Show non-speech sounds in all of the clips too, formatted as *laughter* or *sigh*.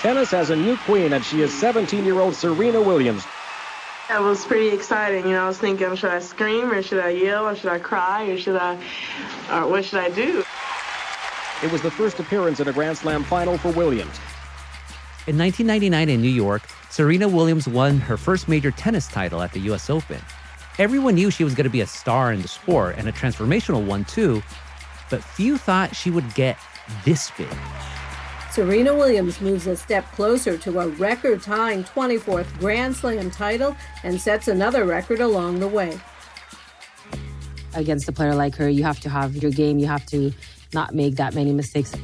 Tennis has a new queen, and she is 17-year-old Serena Williams. That was pretty exciting. You know, I was thinking, should I scream or should I yell or should I cry or should I, or what should I do? It was the first appearance in a Grand Slam final for Williams. In 1999 in New York, Serena Williams won her first major tennis title at the US Open. Everyone knew she was going to be a star in the sport and a transformational one too, but few thought she would get this big. Serena Williams moves a step closer to a record tying 24th Grand Slam title and sets another record along the way. Against a player like her, you have to have your game, you have to not make that many mistakes.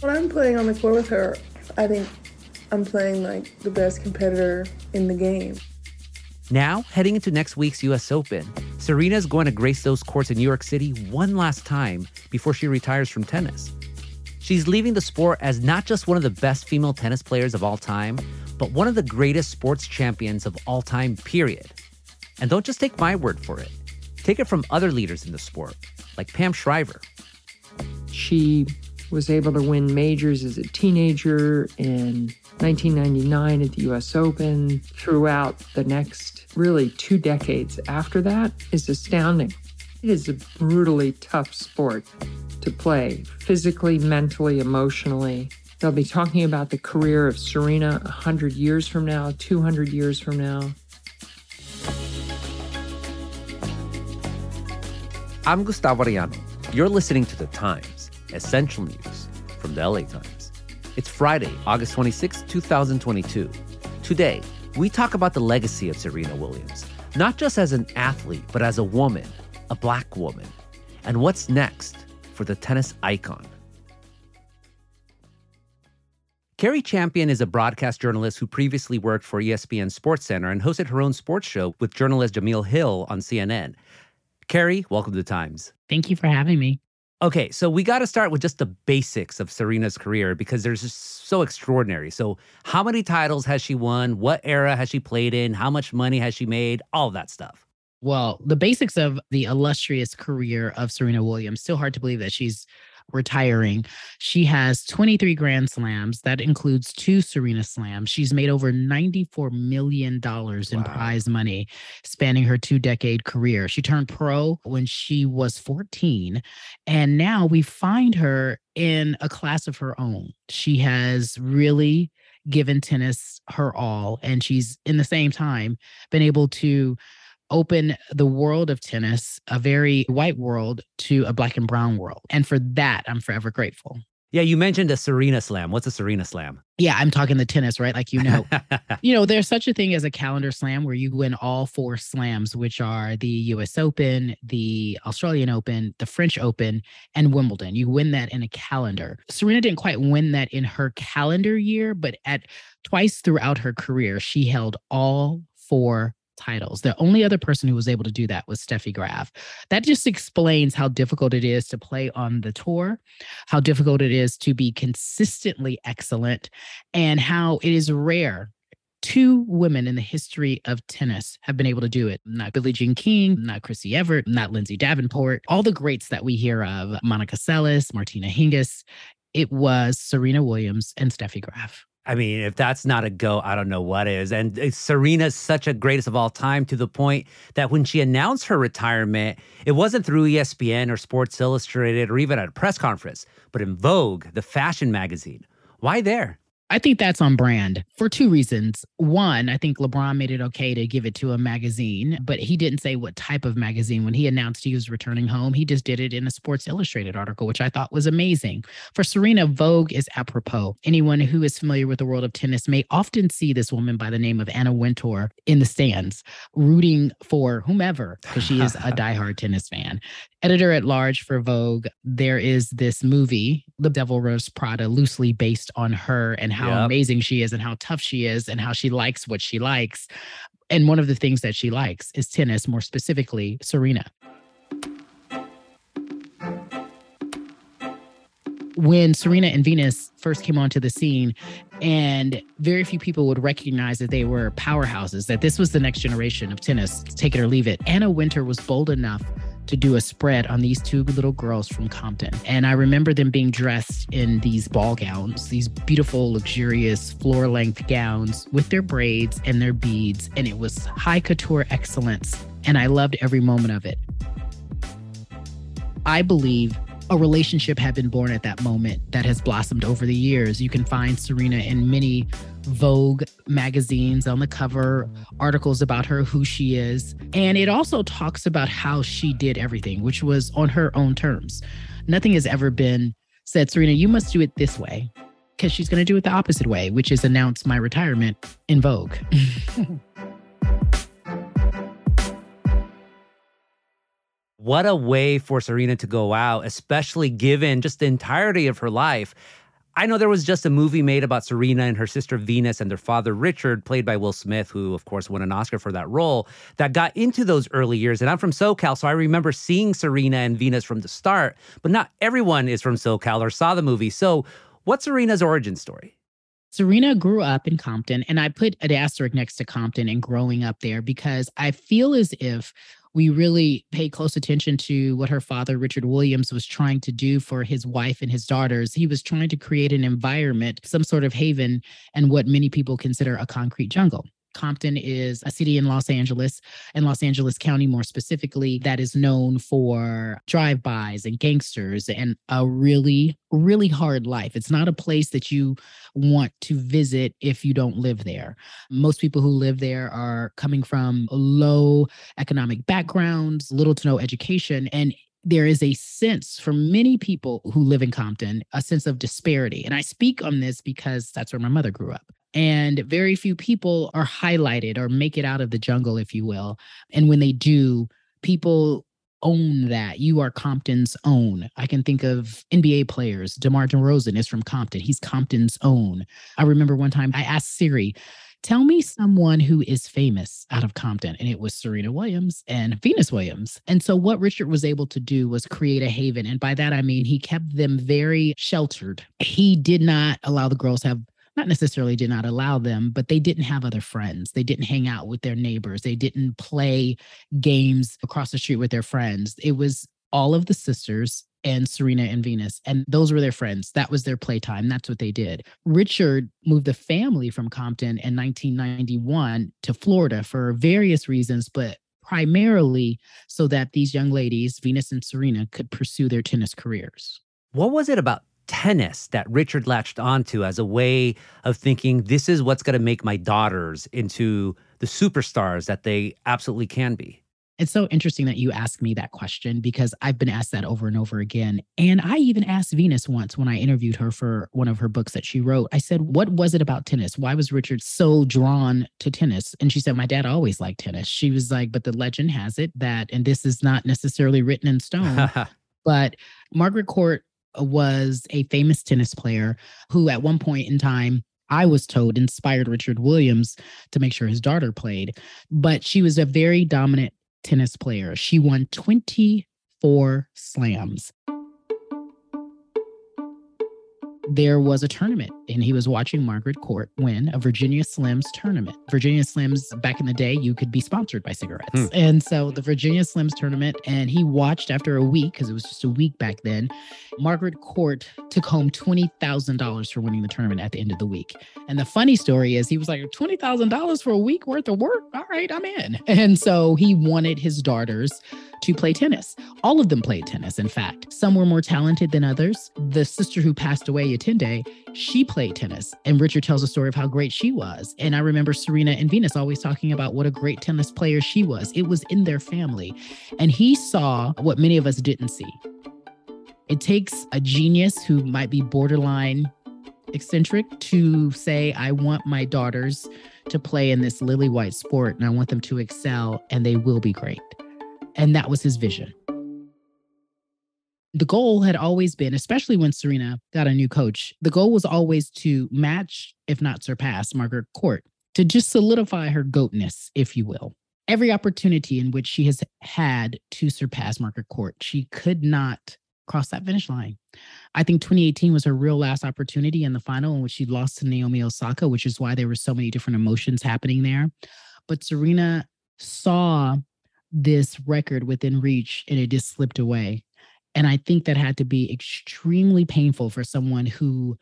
When I'm playing on the court with her, I think I'm playing like the best competitor in the game. Now, heading into next week's US Open, Serena is going to grace those courts in New York City one last time before she retires from tennis. She's leaving the sport as not just one of the best female tennis players of all time, but one of the greatest sports champions of all time, period. And don't just take my word for it. Take it from other leaders in the sport, like Pam Shriver. She was able to win majors as a teenager in 1999 at the US Open. Throughout the next really two decades after that is astounding. It is a brutally tough sport to play, physically, mentally, emotionally. They'll be talking about the career of Serena 100 years from now, 200 years from now. I'm Gustavo Arellano. You're listening to The Times, essential news from the LA Times. It's Friday, August 26, 2022. Today, we talk about the legacy of Serena Williams, not just as an athlete, but as a woman, a black woman, and what's next for the tennis icon. Cari Champion is a broadcast journalist who previously worked for ESPN SportsCenter and hosted her own sports show with journalist Jemele Hill on CNN. Cari, welcome to the Times. Thank you for having me. Okay, so we got to start with just the basics of Serena's career because they're just so extraordinary. So, how many titles has she won? What era has she played in? How much money has she made? All that stuff. Well, the basics of the illustrious career of Serena Williams, still hard to believe that she's retiring. She has 23 Grand Slams. That includes two Serena Slams. She's made over $94 million in wow. prize money spanning her two decade career. She turned pro when she was 14. And now we find her in a class of her own. She has really given tennis her all. And she's in the same time been able to open the world of tennis, a very white world, to a black and brown world. And for that, I'm forever grateful. Yeah, you mentioned a Serena Slam. What's a Serena Slam? Yeah, I'm talking the tennis, right? Like you know, *laughs* you know, there's such a thing as a calendar slam where you win all four slams, which are the U.S. Open, the Australian Open, the French Open, and Wimbledon. You win that in a calendar. Serena didn't quite win that in her calendar year, but at twice throughout her career, she held all four titles. The only other person who was able to do that was Steffi Graf. That just explains how difficult it is to play on the tour, how difficult it is to be consistently excellent, and how it is rare. Two women in the history of tennis have been able to do it. Not Billie Jean King, not Chrissy Evert, not Lindsay Davenport. All the greats that we hear of, Monica Seles, Martina Hingis, it was Serena Williams and Steffi Graf. I mean, if that's not a go, I don't know what is. And uh, Serena's such a greatest of all time to the point that when she announced her retirement, it wasn't through ESPN or Sports Illustrated or even at a press conference, but in Vogue, the fashion magazine. Why there? I think that's on brand for two reasons. One, I think LeBron made it okay to give it to a magazine, but he didn't say what type of magazine. When he announced he was returning home, he just did it in a Sports Illustrated article, which I thought was amazing. For Serena, Vogue is apropos. Anyone who is familiar with the world of tennis may often see this woman by the name of Anna Wintour in the stands, rooting for whomever, because she is a *laughs* diehard tennis fan editor at large for Vogue, there is this movie, The Devil Wears Prada, loosely based on her and how yep. amazing she is and how tough she is and how she likes what she likes. And one of the things that she likes is tennis, more specifically, Serena. when Serena and Venus first came onto the scene, and very few people would recognize that they were powerhouses, that this was the next generation of tennis, take it or leave it. Anna Wintour was bold enough to do a spread on these two little girls from Compton. And I remember them being dressed in these ball gowns, these beautiful, luxurious floor length gowns with their braids and their beads. And it was high couture excellence. And I loved every moment of it. I believe a relationship had been born at that moment that has blossomed over the years. You can find Serena in many Vogue magazines on the cover, articles about her, who she is. And it also talks about how she did everything, which was on her own terms. Nothing has ever been said, Serena, you must do it this way, because she's going to do it the opposite way, which is announce my retirement in Vogue. *laughs* What a way for Serena to go out, especially given just the entirety of her life. I know there was just a movie made about Serena and her sister Venus and their father Richard, played by Will Smith, who, of course, won an Oscar for that role, that got into those early years. And I'm from SoCal, so I remember seeing Serena and Venus from the start, but not everyone is from SoCal or saw the movie. So, what's Serena's origin story? Serena grew up in Compton, and I put an asterisk next to Compton and growing up there because I feel as if we really pay close attention to what her father, Richard Williams, was trying to do for his wife and his daughters. He was trying to create an environment, some sort of haven, and what many people consider a concrete jungle. Compton is a city in Los Angeles, and Los Angeles County more specifically, that is known for drive-bys and gangsters and a really, really hard life. It's not a place that you want to visit if you don't live there. Most people who live there are coming from low economic backgrounds, little to no education, and there is a sense for many people who live in Compton, a sense of disparity. And I speak on this because that's where my mother grew up and very few people are highlighted or make it out of the jungle if you will and when they do people own that you are compton's own i can think of nba players demar DeRozan is from compton he's compton's own i remember one time i asked siri tell me someone who is famous out of Compton. And it was Serena Williams and Venus Williams. And so what Richard was able to do was create a haven. And by that, I mean, he kept them very sheltered. He did not allow the girls have not necessarily did not allow them, but they didn't have other friends. They didn't hang out with their neighbors. They didn't play games across the street with their friends. It was all of the sisters and Serena and Venus. And those were their friends. That was their playtime. That's what they did. Richard moved the family from Compton in 1991 to Florida for various reasons, but primarily so that these young ladies, Venus and Serena, could pursue their tennis careers. What was it about tennis that Richard latched onto as a way of thinking this is what's going to make my daughters into the superstars that they absolutely can be? It's so interesting that you ask me that question because I've been asked that over and over again. And I even asked Venus once when I interviewed her for one of her books that she wrote. I said, What was it about tennis? Why was Richard so drawn to tennis? And she said, My dad always liked tennis. She was like, But the legend has it that, and this is not necessarily written in stone, *laughs* but Margaret Court was a famous tennis player who, at one point in time, I was told inspired Richard Williams to make sure his daughter played. But she was a very dominant tennis player. She won 24 slams there was a tournament and he was watching Margaret Court win a Virginia Slims tournament. Virginia Slims, back in the day, you could be sponsored by cigarettes. Hmm. And so the Virginia Slims tournament, and he watched after a week, because it was just a week back then, Margaret Court took home $20,000 for winning the tournament at the end of the week. And the funny story is he was like, $20,000 for a week worth of work? All right, I'm in. *laughs* And so he wanted his daughters to play tennis. All of them played tennis, in fact. Some were more talented than others. The sister who passed away, Yetunde, she played tennis. And Richard tells a story of how great she was. And I remember Serena and Venus always talking about what a great tennis player she was. It was in their family. And he saw what many of us didn't see. It takes a genius who might be borderline eccentric to say, I want my daughters to play in this lily white sport and I want them to excel and they will be great. And that was his vision. The goal had always been, especially when Serena got a new coach, the goal was always to match, if not surpass, Margaret Court, to just solidify her goatness, if you will. Every opportunity in which she has had to surpass Margaret Court, she could not cross that finish line. I think 2018 was her real last opportunity in the final in which she lost to Naomi Osaka, which is why there were so many different emotions happening there. But Serena saw this record within reach and it just slipped away. And I think that had to be extremely painful for someone who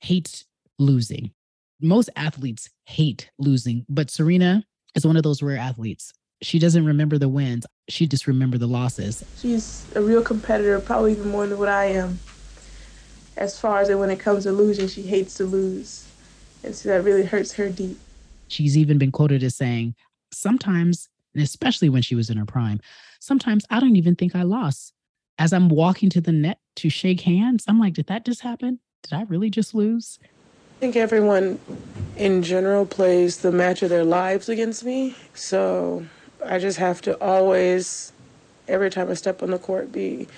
hates losing. Most athletes hate losing, but Serena is one of those rare athletes. She doesn't remember the wins, she just remember the losses. She's a real competitor, probably even more than what I am. As far as when it comes to losing, she hates to lose. And so that really hurts her deep. She's even been quoted as saying, sometimes, and especially when she was in her prime, sometimes I don't even think I lost. As I'm walking to the net to shake hands, I'm like, did that just happen? Did I really just lose? I think everyone in general plays the match of their lives against me. So I just have to always, every time I step on the court, be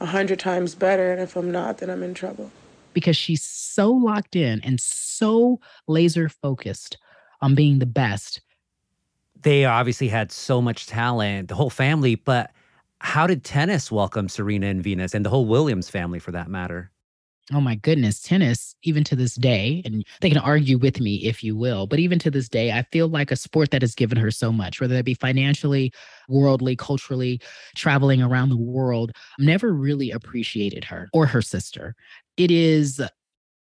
a hundred times better. And if I'm not, then I'm in trouble. Because she's so locked in and so laser focused on being the best. They obviously had so much talent, the whole family, but how did tennis welcome Serena and Venus and the whole Williams family for that matter? Oh my goodness, tennis, even to this day, and they can argue with me if you will, but even to this day, I feel like a sport that has given her so much, whether that be financially, worldly, culturally, traveling around the world, never really appreciated her or her sister. It is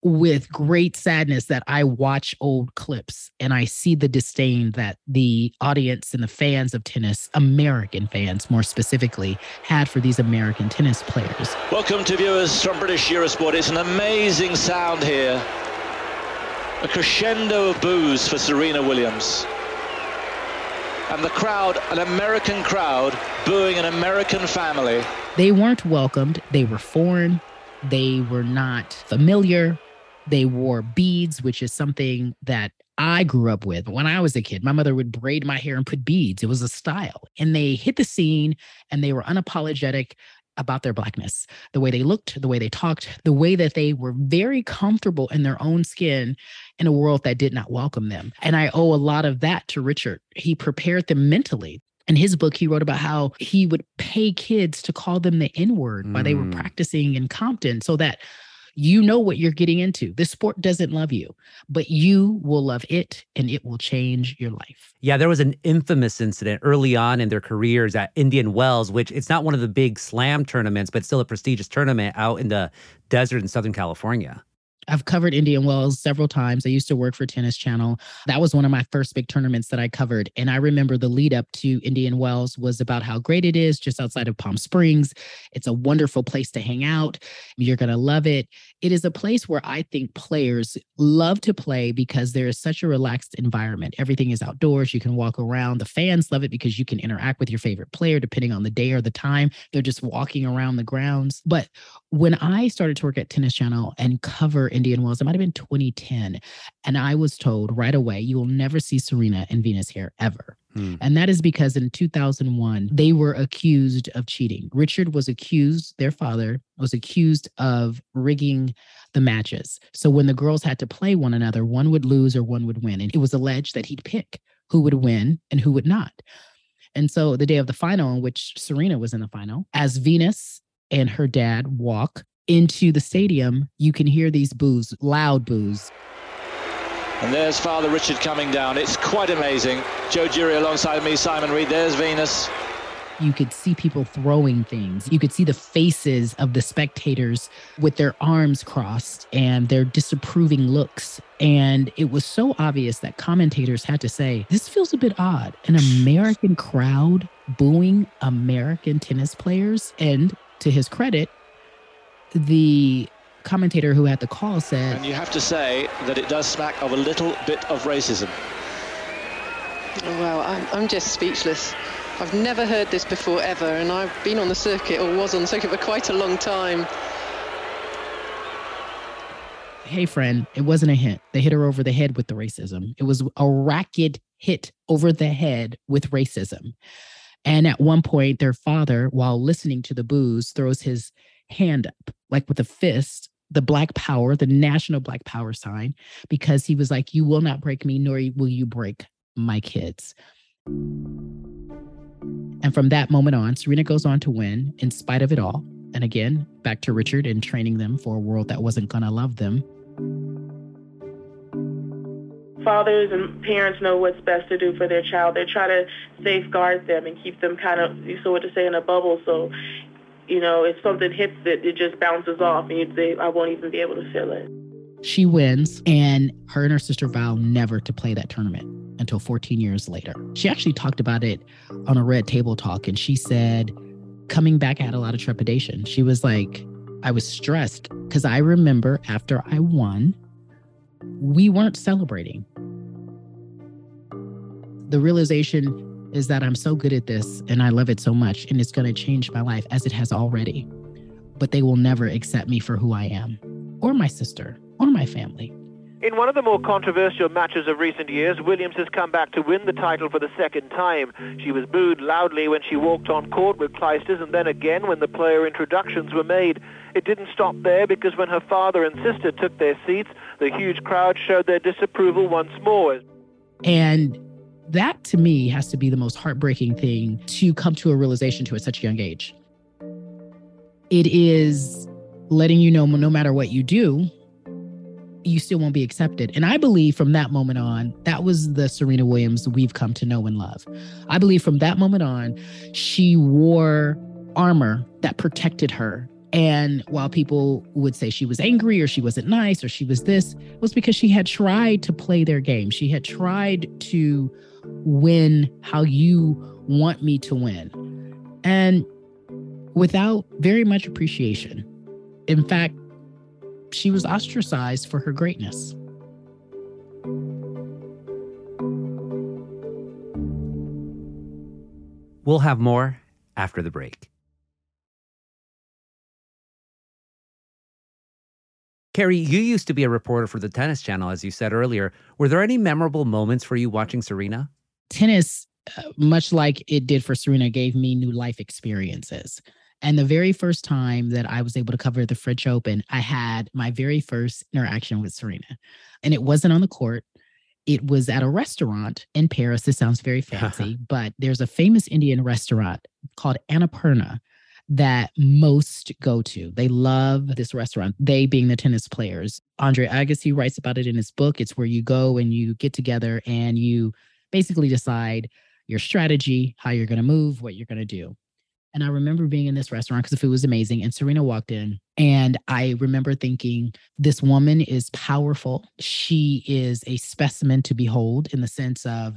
with great sadness that I watch old clips and I see the disdain that the audience and the fans of tennis, American fans more specifically, had for these American tennis players. Welcome to viewers from British Eurosport. It's an amazing sound here. A crescendo of boos for Serena Williams. And the crowd, an American crowd, booing an American family. They weren't welcomed. They were foreign. They were not familiar they wore beads, which is something that I grew up with. When I was a kid, my mother would braid my hair and put beads. It was a style. And they hit the scene and they were unapologetic about their blackness, the way they looked, the way they talked, the way that they were very comfortable in their own skin in a world that did not welcome them. And I owe a lot of that to Richard. He prepared them mentally. In his book, he wrote about how he would pay kids to call them the N word mm. while they were mm. practicing in Compton so that you know what you're getting into. This sport doesn't love you, but you will love it and it will change your life. Yeah, there was an infamous incident early on in their careers at Indian Wells, which it's not one of the big slam tournaments, but still a prestigious tournament out in the desert in Southern California. I've covered Indian Wells several times. I used to work for Tennis Channel. That was one of my first big tournaments that I covered. And I remember the lead up to Indian Wells was about how great it is just outside of Palm Springs. It's a wonderful place to hang out. You're going to love it. It is a place where I think players love to play because there is such a relaxed environment. Everything is outdoors. You can walk around. The fans love it because you can interact with your favorite player depending on the day or the time. They're just walking around the grounds. But when I started to work at Tennis Channel and cover Indian Wells. It might have been 2010. And I was told right away, you will never see Serena and Venus here ever. Hmm. And that is because in 2001, they were accused of cheating. Richard was accused, their father was accused of rigging the matches. So when the girls had to play one another, one would lose or one would win. And it was alleged that he'd pick who would win and who would not. And so the day of the final, in which Serena was in the final, as Venus and her dad walk into the stadium, you can hear these boos, loud boos. And there's Father Richard coming down. It's quite amazing. Jo Durie alongside me, Simon Reed. There's Venus. You could see people throwing things. You could see the faces of the spectators with their arms crossed and their disapproving looks. And it was so obvious that commentators had to say, This feels a bit odd. An American crowd booing American tennis players. And to his credit, the commentator who had the call said. And you have to say that it does smack of a little bit of racism. Oh, wow, I'm, I'm just speechless. I've never heard this before ever, and I've been on the circuit or was on the circuit for quite a long time. Hey, friend, it wasn't a hit. They hit her over the head with the racism. It was a racket hit over the head with racism. And at one point, their father, while listening to the boos, throws his hand up, like with a fist, the Black Power, the national Black Power sign, because he was like, You will not break me, nor will you break my kids. And from that moment on, Serena goes on to win in spite of it all. And again, back to Richard and training them for a world that wasn't going to love them. fathers and parents know what's best to do for their child. They try to safeguard them and keep them kind of, so what to say, in a bubble. So, you know, if something hits it, it just bounces off, and you say, I won't even be able to feel it. She wins, and her and her sister vow never to play that tournament until 14 years later. She actually talked about it on a Red Table Talk, and she said, coming back, I had a lot of trepidation. She was like, I was stressed because I remember after I won, we weren't celebrating. The realization is that I'm so good at this and I love it so much, and it's going to change my life as it has already. But they will never accept me for who I am, or my sister, or my family. In one of the more controversial matches of recent years, Williams has come back to win the title for the second time. She was booed loudly when she walked on court with Clijsters and then again when the player introductions were made. It didn't stop there because when her father and sister took their seats, the huge crowd showed their disapproval once more. And that to me has to be the most heartbreaking thing to come to a realization to at such a young age. It is letting you know no matter what you do, you still won't be accepted. And I believe from that moment on, that was the Serena Williams we've come to know and love. I believe from that moment on, she wore armor that protected her. And while people would say she was angry or she wasn't nice or she was this, it was because she had tried to play their game. She had tried to win how you want me to win. And without very much appreciation. In fact, she was ostracized for her greatness. We'll have more after the break. Cari, you used to be a reporter for the Tennis Channel, as you said earlier. Were there any memorable moments for you watching Serena? Tennis, uh, much like it did for Serena, gave me new life experiences. And the very first time that I was able to cover the French Open, I had my very first interaction with Serena. And it wasn't on the court. It was at a restaurant in Paris. This sounds very *laughs* fancy, but there's a famous Indian restaurant called Annapurna that most go to. They love this restaurant, they being the tennis players. Andre Agassi writes about it in his book. It's where you go and you get together and you basically decide your strategy, how you're going to move, what you're going to do. And I remember being in this restaurant because the food was amazing. And Serena walked in, and I remember thinking, this woman is powerful. She is a specimen to behold in the sense of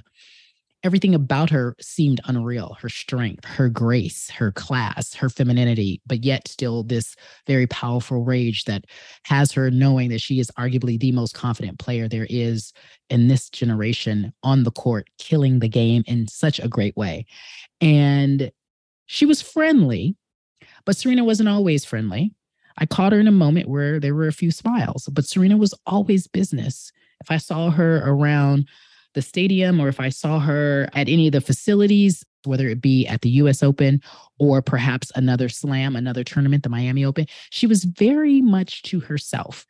everything about her seemed unreal her strength, her grace, her class, her femininity, but yet still this very powerful rage that has her knowing that she is arguably the most confident player there is in this generation on the court, killing the game in such a great way. And she was friendly, but Serena wasn't always friendly. I caught her in a moment where there were a few smiles, but Serena was always business. If I saw her around the stadium or if I saw her at any of the facilities, whether it be at the US Open or perhaps another slam, another tournament, the Miami Open, she was very much to herself.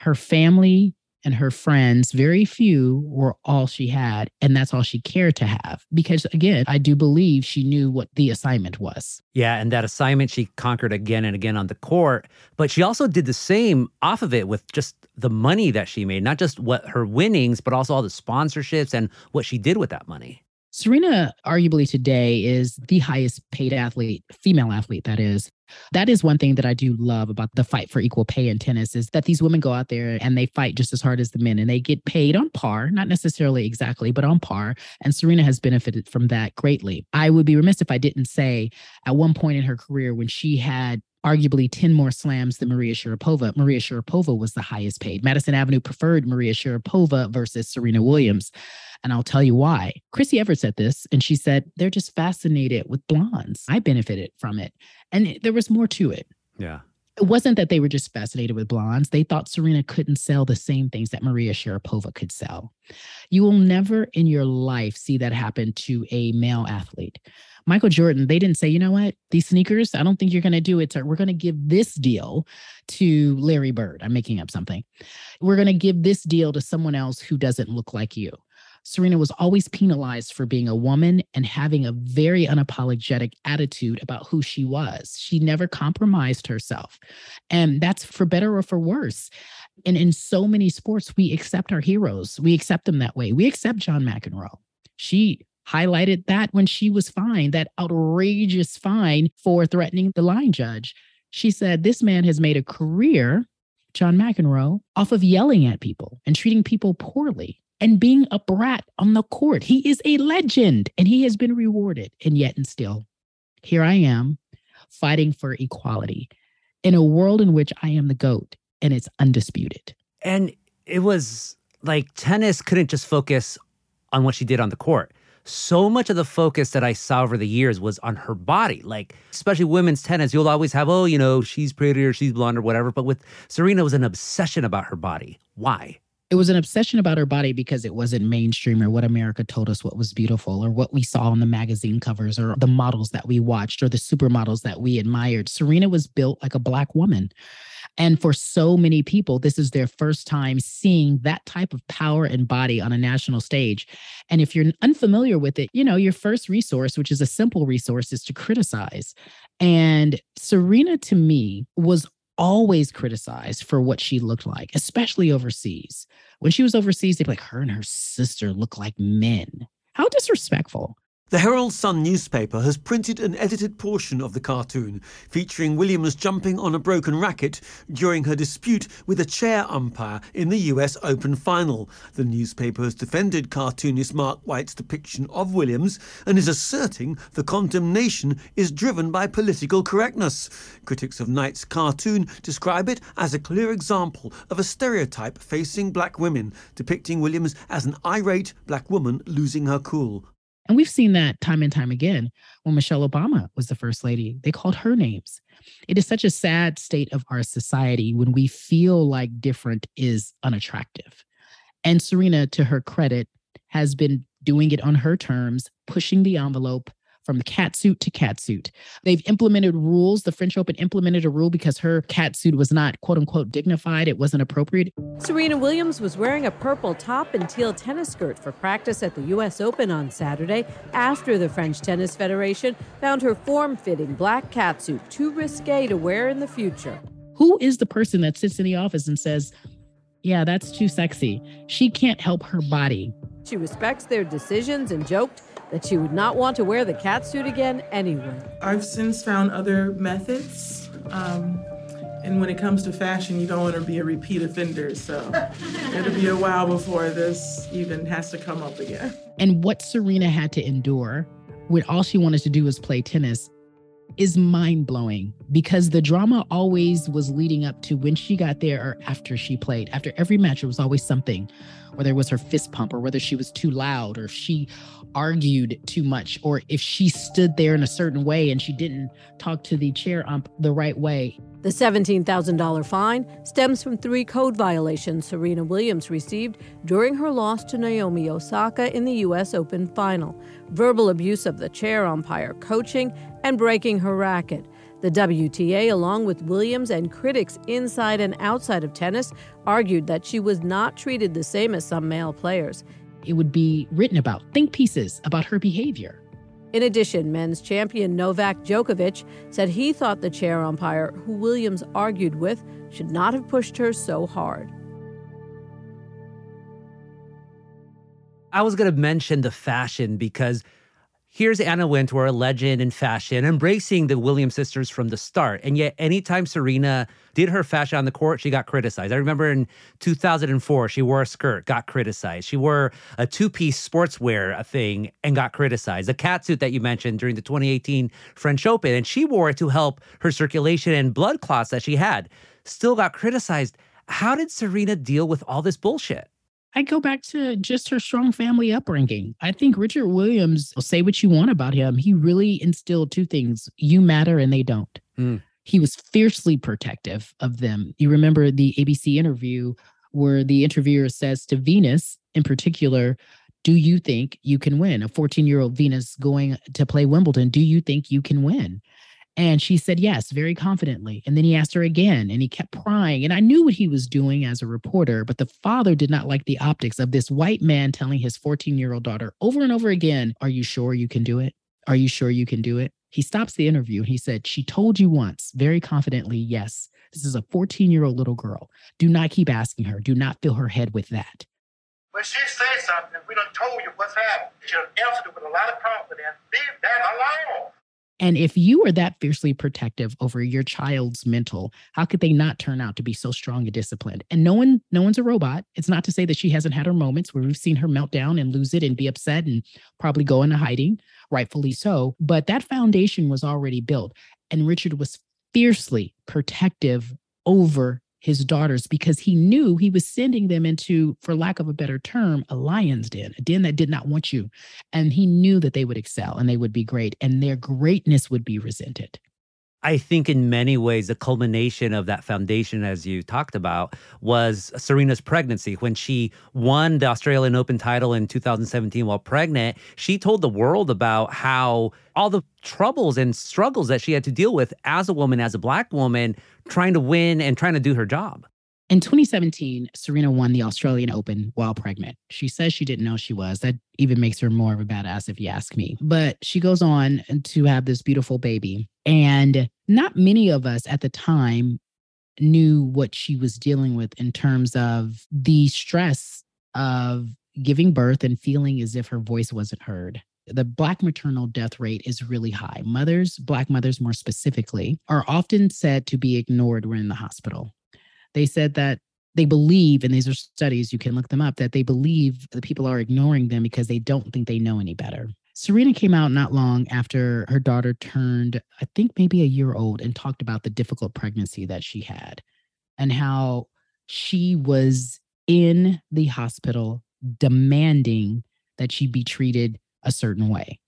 Her family and her friends, very few were all she had. And that's all she cared to have. Because again, I do believe she knew what the assignment was. Yeah. And that assignment she conquered again and again on the court. But she also did the same off of it with just the money that she made, not just what her winnings, but also all the sponsorships and what she did with that money. Serena, arguably today, is the highest paid athlete, female athlete, that is. That is one thing that I do love about the fight for equal pay in tennis is that these women go out there and they fight just as hard as the men and they get paid on par, not necessarily exactly, but on par. And Serena has benefited from that greatly. I would be remiss if I didn't say at one point in her career when she had arguably 10 more slams than Maria Sharapova. Maria Sharapova was the highest paid. Madison Avenue preferred Maria Sharapova versus Serena Williams. And I'll tell you why. Chrissy Evert said this, and she said, they're just fascinated with blondes. I benefited from it. And there was more to it. Yeah. It wasn't that they were just fascinated with blondes. They thought Serena couldn't sell the same things that Maria Sharapova could sell. You will never in your life see that happen to a male athlete. Michael Jordan, they didn't say, you know what, these sneakers, I don't think you're going to do it. We're going to give this deal to Larry Bird. I'm making up something. We're going to give this deal to someone else who doesn't look like you. Serena was always penalized for being a woman and having a very unapologetic attitude about who she was. She never compromised herself. And that's for better or for worse. And in so many sports, we accept our heroes. We accept them that way. We accept John McEnroe. She highlighted that when she was fined, that outrageous fine for threatening the line judge. She said, This man has made a career, John McEnroe, off of yelling at people and treating people poorly and being a brat on the court. He is a legend and he has been rewarded. And yet, and still, here I am fighting for equality in a world in which I am the GOAT and it's undisputed. And it was like tennis couldn't just focus on what she did on the court. So much of the focus that I saw over the years was on her body. Like, especially women's tennis, you'll always have, oh, you know, she's pretty or she's blonde or whatever. But with Serena, was an obsession about her body. Why? It was an obsession about her body because it wasn't mainstream or what America told us what was beautiful or what we saw on the magazine covers or the models that we watched or the supermodels that we admired. Serena was built like a Black woman. And for so many people, this is their first time seeing that type of power and body on a national stage. And if you're unfamiliar with it, you know, your first resource, which is a simple resource, is to criticize. And Serena, to me, was always criticized for what she looked like, especially overseas. When she was overseas, they'd be like, her and her sister look like men. How disrespectful. The Herald Sun newspaper has printed an edited portion of the cartoon featuring Williams jumping on a broken racket during her dispute with a chair umpire in the US Open final. The newspaper has defended cartoonist Mark Knight's depiction of Williams and is asserting the condemnation is driven by political correctness. Critics of Knight's cartoon describe it as a clear example of a stereotype facing black women, depicting Williams as an irate black woman losing her cool. And we've seen that time and time again when Michelle Obama was the first lady. They called her names. It is such a sad state of our society when we feel like different is unattractive. And Serena, to her credit, has been doing it on her terms, pushing the envelope, from cat suit to cat suit. They've implemented rules. The French Open implemented a rule because her cat suit was not quote unquote dignified. It wasn't appropriate. Serena Williams was wearing a purple top and teal tennis skirt for practice at the U.S. Open on Saturday after the French Tennis Federation found her form fitting black cat suit too risque to wear in the future. Who is the person that sits in the office and says, yeah, that's too sexy? She can't help her body. She respects their decisions and joked that she would not want to wear the cat suit again anyway. I've since found other methods. Um, and when it comes to fashion, you don't want to be a repeat offender. So *laughs* it'll be a while before this even has to come up again. And what Serena had to endure when all she wanted to do was play tennis is mind blowing because the drama always was leading up to when she got there or after she played. After every match, it was always something, whether it was her fist pump or whether she was too loud or if she argued too much or if she stood there in a certain way and she didn't talk to the chair ump the right way. The $17,000 fine stems from three code violations Serena Williams received during her loss to Naomi Osaka in the U.S. Open final verbal abuse of the chair umpire, coaching, and breaking her racket. The WTA, along with Williams and critics inside and outside of tennis, argued that she was not treated the same as some male players. It would be written about, think pieces about her behavior. In addition, men's champion Novak Djokovic said he thought the chair umpire, who Williams argued with, should not have pushed her so hard. I was going to mention the fashion because here's Anna Wintour, a legend in fashion, embracing the Williams sisters from the start. And yet, anytime Serena did her fashion on the court, she got criticized. I remember in 2004, she wore a skirt, got criticized. She wore a two piece sportswear thing and got criticized. The catsuit that you mentioned during the 2018 French Open, and she wore it to help her circulation and blood clots that she had, still got criticized. How did Serena deal with all this bullshit? I go back to just her strong family upbringing. I think Richard Williams, say what you want about him, he really instilled two things you matter and they don't. Mm. He was fiercely protective of them. You remember the ABC interview where the interviewer says to Venus in particular, Do you think you can win? A 14 year old Venus going to play Wimbledon, do you think you can win? And she said yes, very confidently. And then he asked her again and he kept prying. And I knew what he was doing as a reporter, but the father did not like the optics of this white man telling his 14 year old daughter over and over again, Are you sure you can do it? Are you sure you can do it? He stops the interview and he said, She told you once, very confidently, yes. This is a 14 year old little girl. Do not keep asking her. Do not fill her head with that. When she says something, we done told you what's happening. Have answered it with a lot of confidence. Leave that alone. And if you are that fiercely protective over your child's mental, how could they not turn out to be so strong and disciplined? And no one, no one's a robot. It's not to say that she hasn't had her moments where we've seen her melt down and lose it and be upset and probably go into hiding, rightfully so. But that foundation was already built. And Richard was fiercely protective over his daughters because he knew he was sending them into, for lack of a better term, a lion's den, a den that did not want you. And he knew that they would excel and they would be great and their greatness would be resented. I think in many ways, the culmination of that foundation, as you talked about, was Serena's pregnancy. When she won the Australian Open title in 2017 while pregnant, she told the world about how all the troubles and struggles that she had to deal with as a woman, as a Black woman, trying to win and trying to do her job. In 2017, Serena won the Australian Open while pregnant. She says she didn't know she was. That even makes her more of a badass, if you ask me. But she goes on to have this beautiful baby. And not many of us at the time knew what she was dealing with in terms of the stress of giving birth and feeling as if her voice wasn't heard. The Black maternal death rate is really high. Mothers, Black mothers more specifically, are often said to be ignored when in the hospital they said that they believe, and these are studies, you can look them up, that they believe the people are ignoring them because they don't think they know any better. Serena came out not long after her daughter turned, I think maybe a year old, and talked about the difficult pregnancy that she had and how she was in the hospital demanding that she be treated a certain way.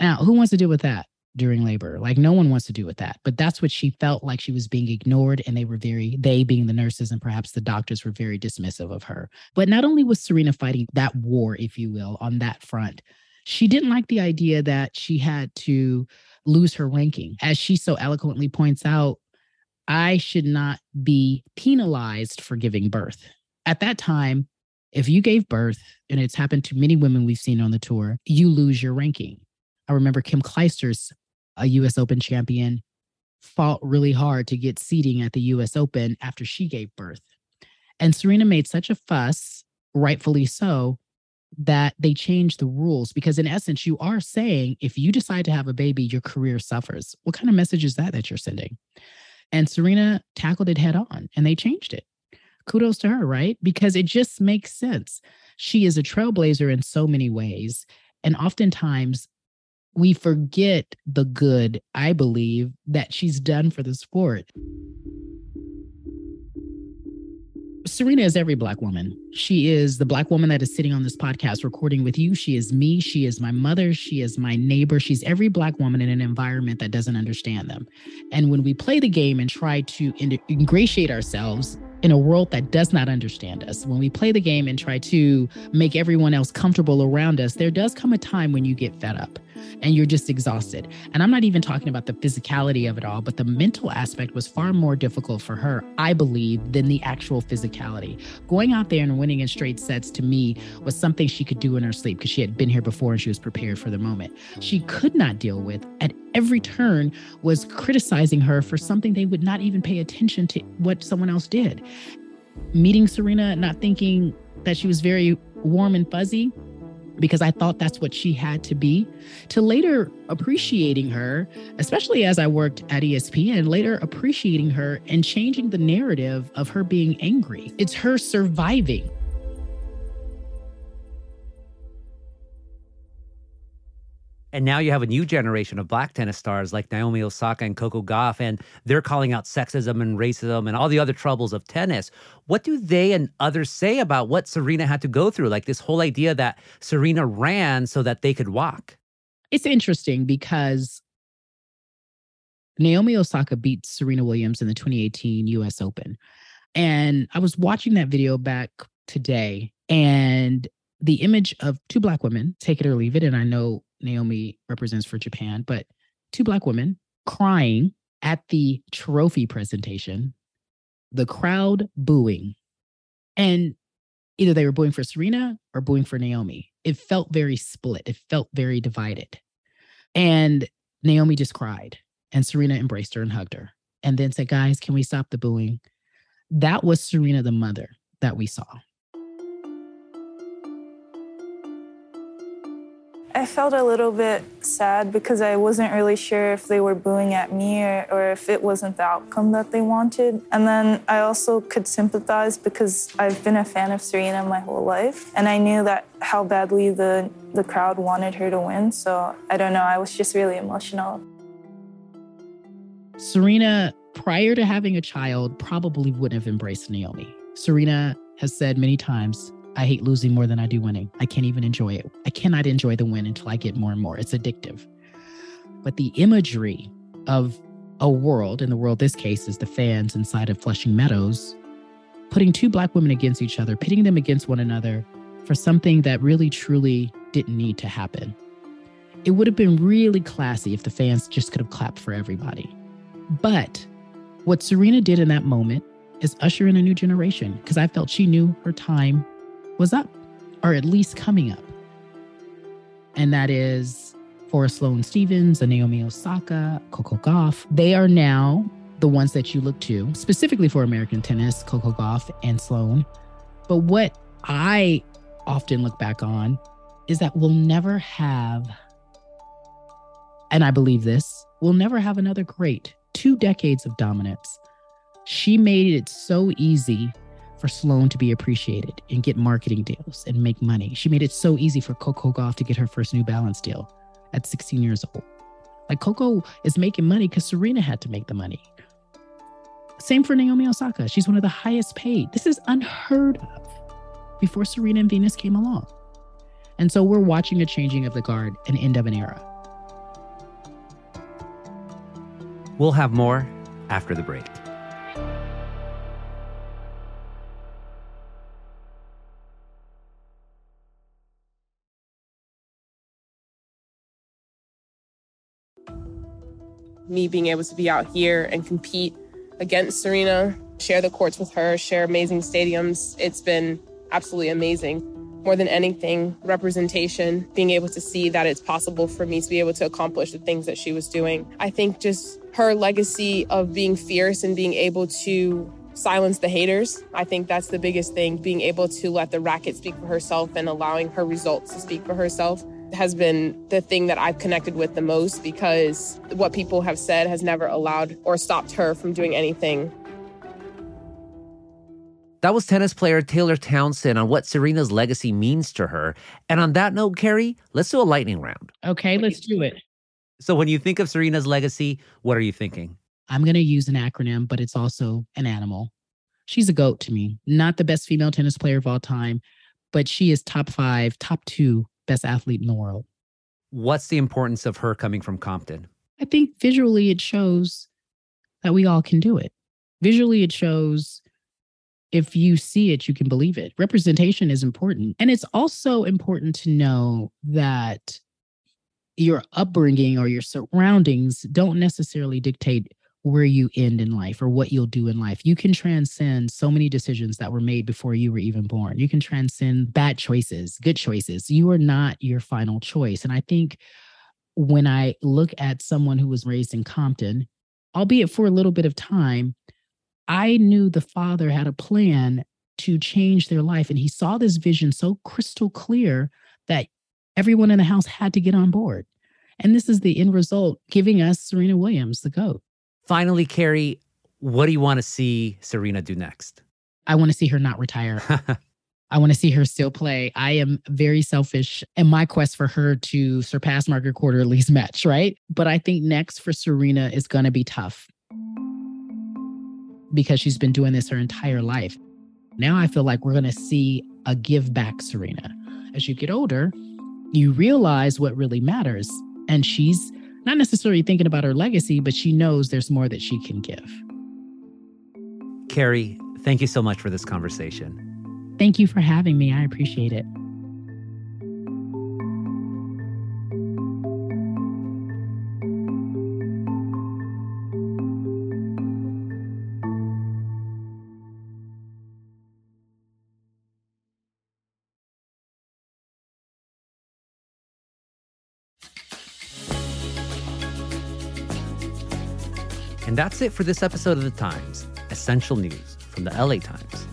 Now, who wants to deal with that? During labor. Like no one wants to do with that. But that's what she felt like she was being ignored. And they were very, they being the nurses and perhaps the doctors were very dismissive of her. But not only was Serena fighting that war, if you will, on that front, she didn't like the idea that she had to lose her ranking. As she so eloquently points out, I should not be penalized for giving birth. At that time, if you gave birth, and it's happened to many women we've seen on the tour, you lose your ranking. I remember Kim Clijsters a US Open champion, fought really hard to get seating at the US Open after she gave birth. And Serena made such a fuss, rightfully so, that they changed the rules because, in essence, you are saying if you decide to have a baby, your career suffers. What kind of message is that that you're sending? And Serena tackled it head on and they changed it. Kudos to her, right? Because it just makes sense. She is a trailblazer in so many ways. And oftentimes, we forget the good, I believe, that she's done for the sport. Serena is every Black woman. She is the Black woman that is sitting on this podcast recording with you. She is me. She is my mother. She is my neighbor. She's every Black woman in an environment that doesn't understand them. And when we play the game and try to ingratiate ourselves in a world that does not understand us, when we play the game and try to make everyone else comfortable around us, there does come a time when you get fed up and you're just exhausted. And I'm not even talking about the physicality of it all, but the mental aspect was far more difficult for her, I believe, than the actual physicality. Going out there and winning in straight sets to me was something she could do in her sleep because she had been here before and she was prepared for the moment. She could not deal with at every turn was criticizing her for something they would not even pay attention to what someone else did. Meeting Serena, not thinking that she was very warm and fuzzy, because I thought that's what she had to be, to later appreciating her, especially as I worked at ESPN, later appreciating her and changing the narrative of her being angry. It's her surviving And now you have a new generation of black tennis stars like Naomi Osaka and Coco Gauff, and they're calling out sexism and racism and all the other troubles of tennis. What do they and others say about what Serena had to go through? Like this whole idea that Serena ran so that they could walk. It's interesting because Naomi Osaka beat Serena Williams in the 2018 US Open. And I was watching that video back today, and the image of two black women, take it or leave it. And I know Naomi represents for Japan, but two black women crying at the trophy presentation, the crowd booing. And either they were booing for Serena or booing for Naomi. It felt very split, it felt very divided. And Naomi just cried, and Serena embraced her and hugged her, and then said, Guys, can we stop the booing? That was Serena, the mother that we saw. I felt a little bit sad because I wasn't really sure if they were booing at me or, or, if it wasn't the outcome that they wanted. And then I also could sympathize because I've been a fan of Serena my whole life. And I knew that how badly the, the crowd wanted her to win. So I don't know, I was just really emotional. Serena, prior to having a child, probably wouldn't have embraced Naomi. Serena has said many times, I hate losing more than I do winning. I can't even enjoy it. I cannot enjoy the win until I get more and more. It's addictive. But the imagery of a world, in the world this case is the fans inside of Flushing Meadows, putting two black women against each other, pitting them against one another for something that really truly didn't need to happen. It would have been really classy if the fans just could have clapped for everybody. But what Serena did in that moment is usher in a new generation because I felt she knew her time was up, or at least coming up. And that is for Sloane Stephens, Naomi Osaka, Coco Gauff. They are now the ones that you look to, specifically for American tennis, Coco Gauff and Sloane. But what I often look back on is that we'll never have, and I believe this, we'll never have another great two decades of dominance. She made it so easy for Sloane to be appreciated and get marketing deals and make money. She made it so easy for Coco Gauff to get her first New Balance deal at 16 years old. Like Coco is making money because Serena had to make the money. Same for Naomi Osaka. She's one of the highest paid. This is unheard of before Serena and Venus came along. And so we're watching a changing of the guard, an end of an era. We'll have more after the break. Me being able to be out here and compete against Serena, share the courts with her, share amazing stadiums. It's been absolutely amazing. More than anything, representation, being able to see that it's possible for me to be able to accomplish the things that she was doing. I think just her legacy of being fierce and being able to silence the haters. I think that's the biggest thing, being able to let the racket speak for herself and allowing her results to speak for herself has been the thing that I've connected with the most because what people have said has never allowed or stopped her from doing anything. That was tennis player Taylor Townsend on what Serena's legacy means to her. And on that note, Cari, let's do a lightning round. Okay, let's do it. So, when you think of Serena's legacy, what are you thinking? I'm going to use an acronym, but it's also an animal. She's a goat to me. Not the best female tennis player of all time, but she is top five, top two best athlete in the world. What's the importance of her coming from Compton? I think visually it shows that we all can do it. Visually, it shows if you see it, you can believe it. Representation is important. And it's also important to know that your upbringing or your surroundings don't necessarily dictate where you end in life or what you'll do in life. You can transcend so many decisions that were made before you were even born. You can transcend bad choices, good choices. You are not your final choice. And I think when I look at someone who was raised in Compton, albeit for a little bit of time, I knew the father had a plan to change their life. And he saw this vision so crystal clear that everyone in the house had to get on board. And this is the end result, giving us Serena Williams, the GOAT. Finally, Cari, what do you want to see Serena do next? I want to see her not retire. *laughs* I want to see her still play. I am very selfish in my quest for her to surpass Margaret least *laughs* match, right? But I think next for Serena is going to be tough because she's been doing this her entire life. Now I feel like we're going to see a give back Serena. As you get older, you realize what really matters. And she's not necessarily thinking about her legacy, but she knows there's more that she can give. Cari, thank you so much for this conversation. Thank you for having me. I appreciate it. And that's it for this episode of The Times, Essential News from the LA Times.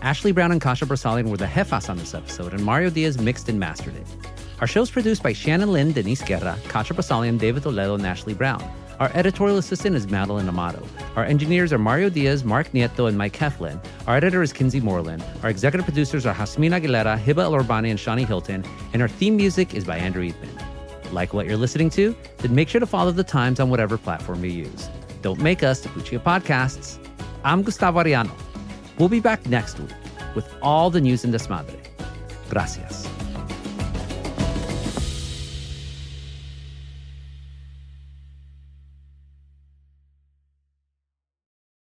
Ashley Brown and Kasia Broussalian were the jefas on this episode, and Mario Diaz mixed and mastered it. Our show is produced by Shannon Lynn, Denise Guerra, Kasia Broussalian, David Toledo, and Ashley Brown. Our editorial assistant is Madeline Amato. Our engineers are Mario Diaz, Mark Nieto, and Mike Heflin. Our editor is Kinsey Moreland. Our executive producers are Jasmine Aguilera, Hiba El Orbani, and Shani Hilton. And our theme music is by Andrew Eatman. Like what you're listening to? Then make sure to follow the times on whatever platform you use. Don't make us Tapuchia Podcasts. I'm Gustavo Arellano. We'll be back next week with all the news in Desmadre. Gracias.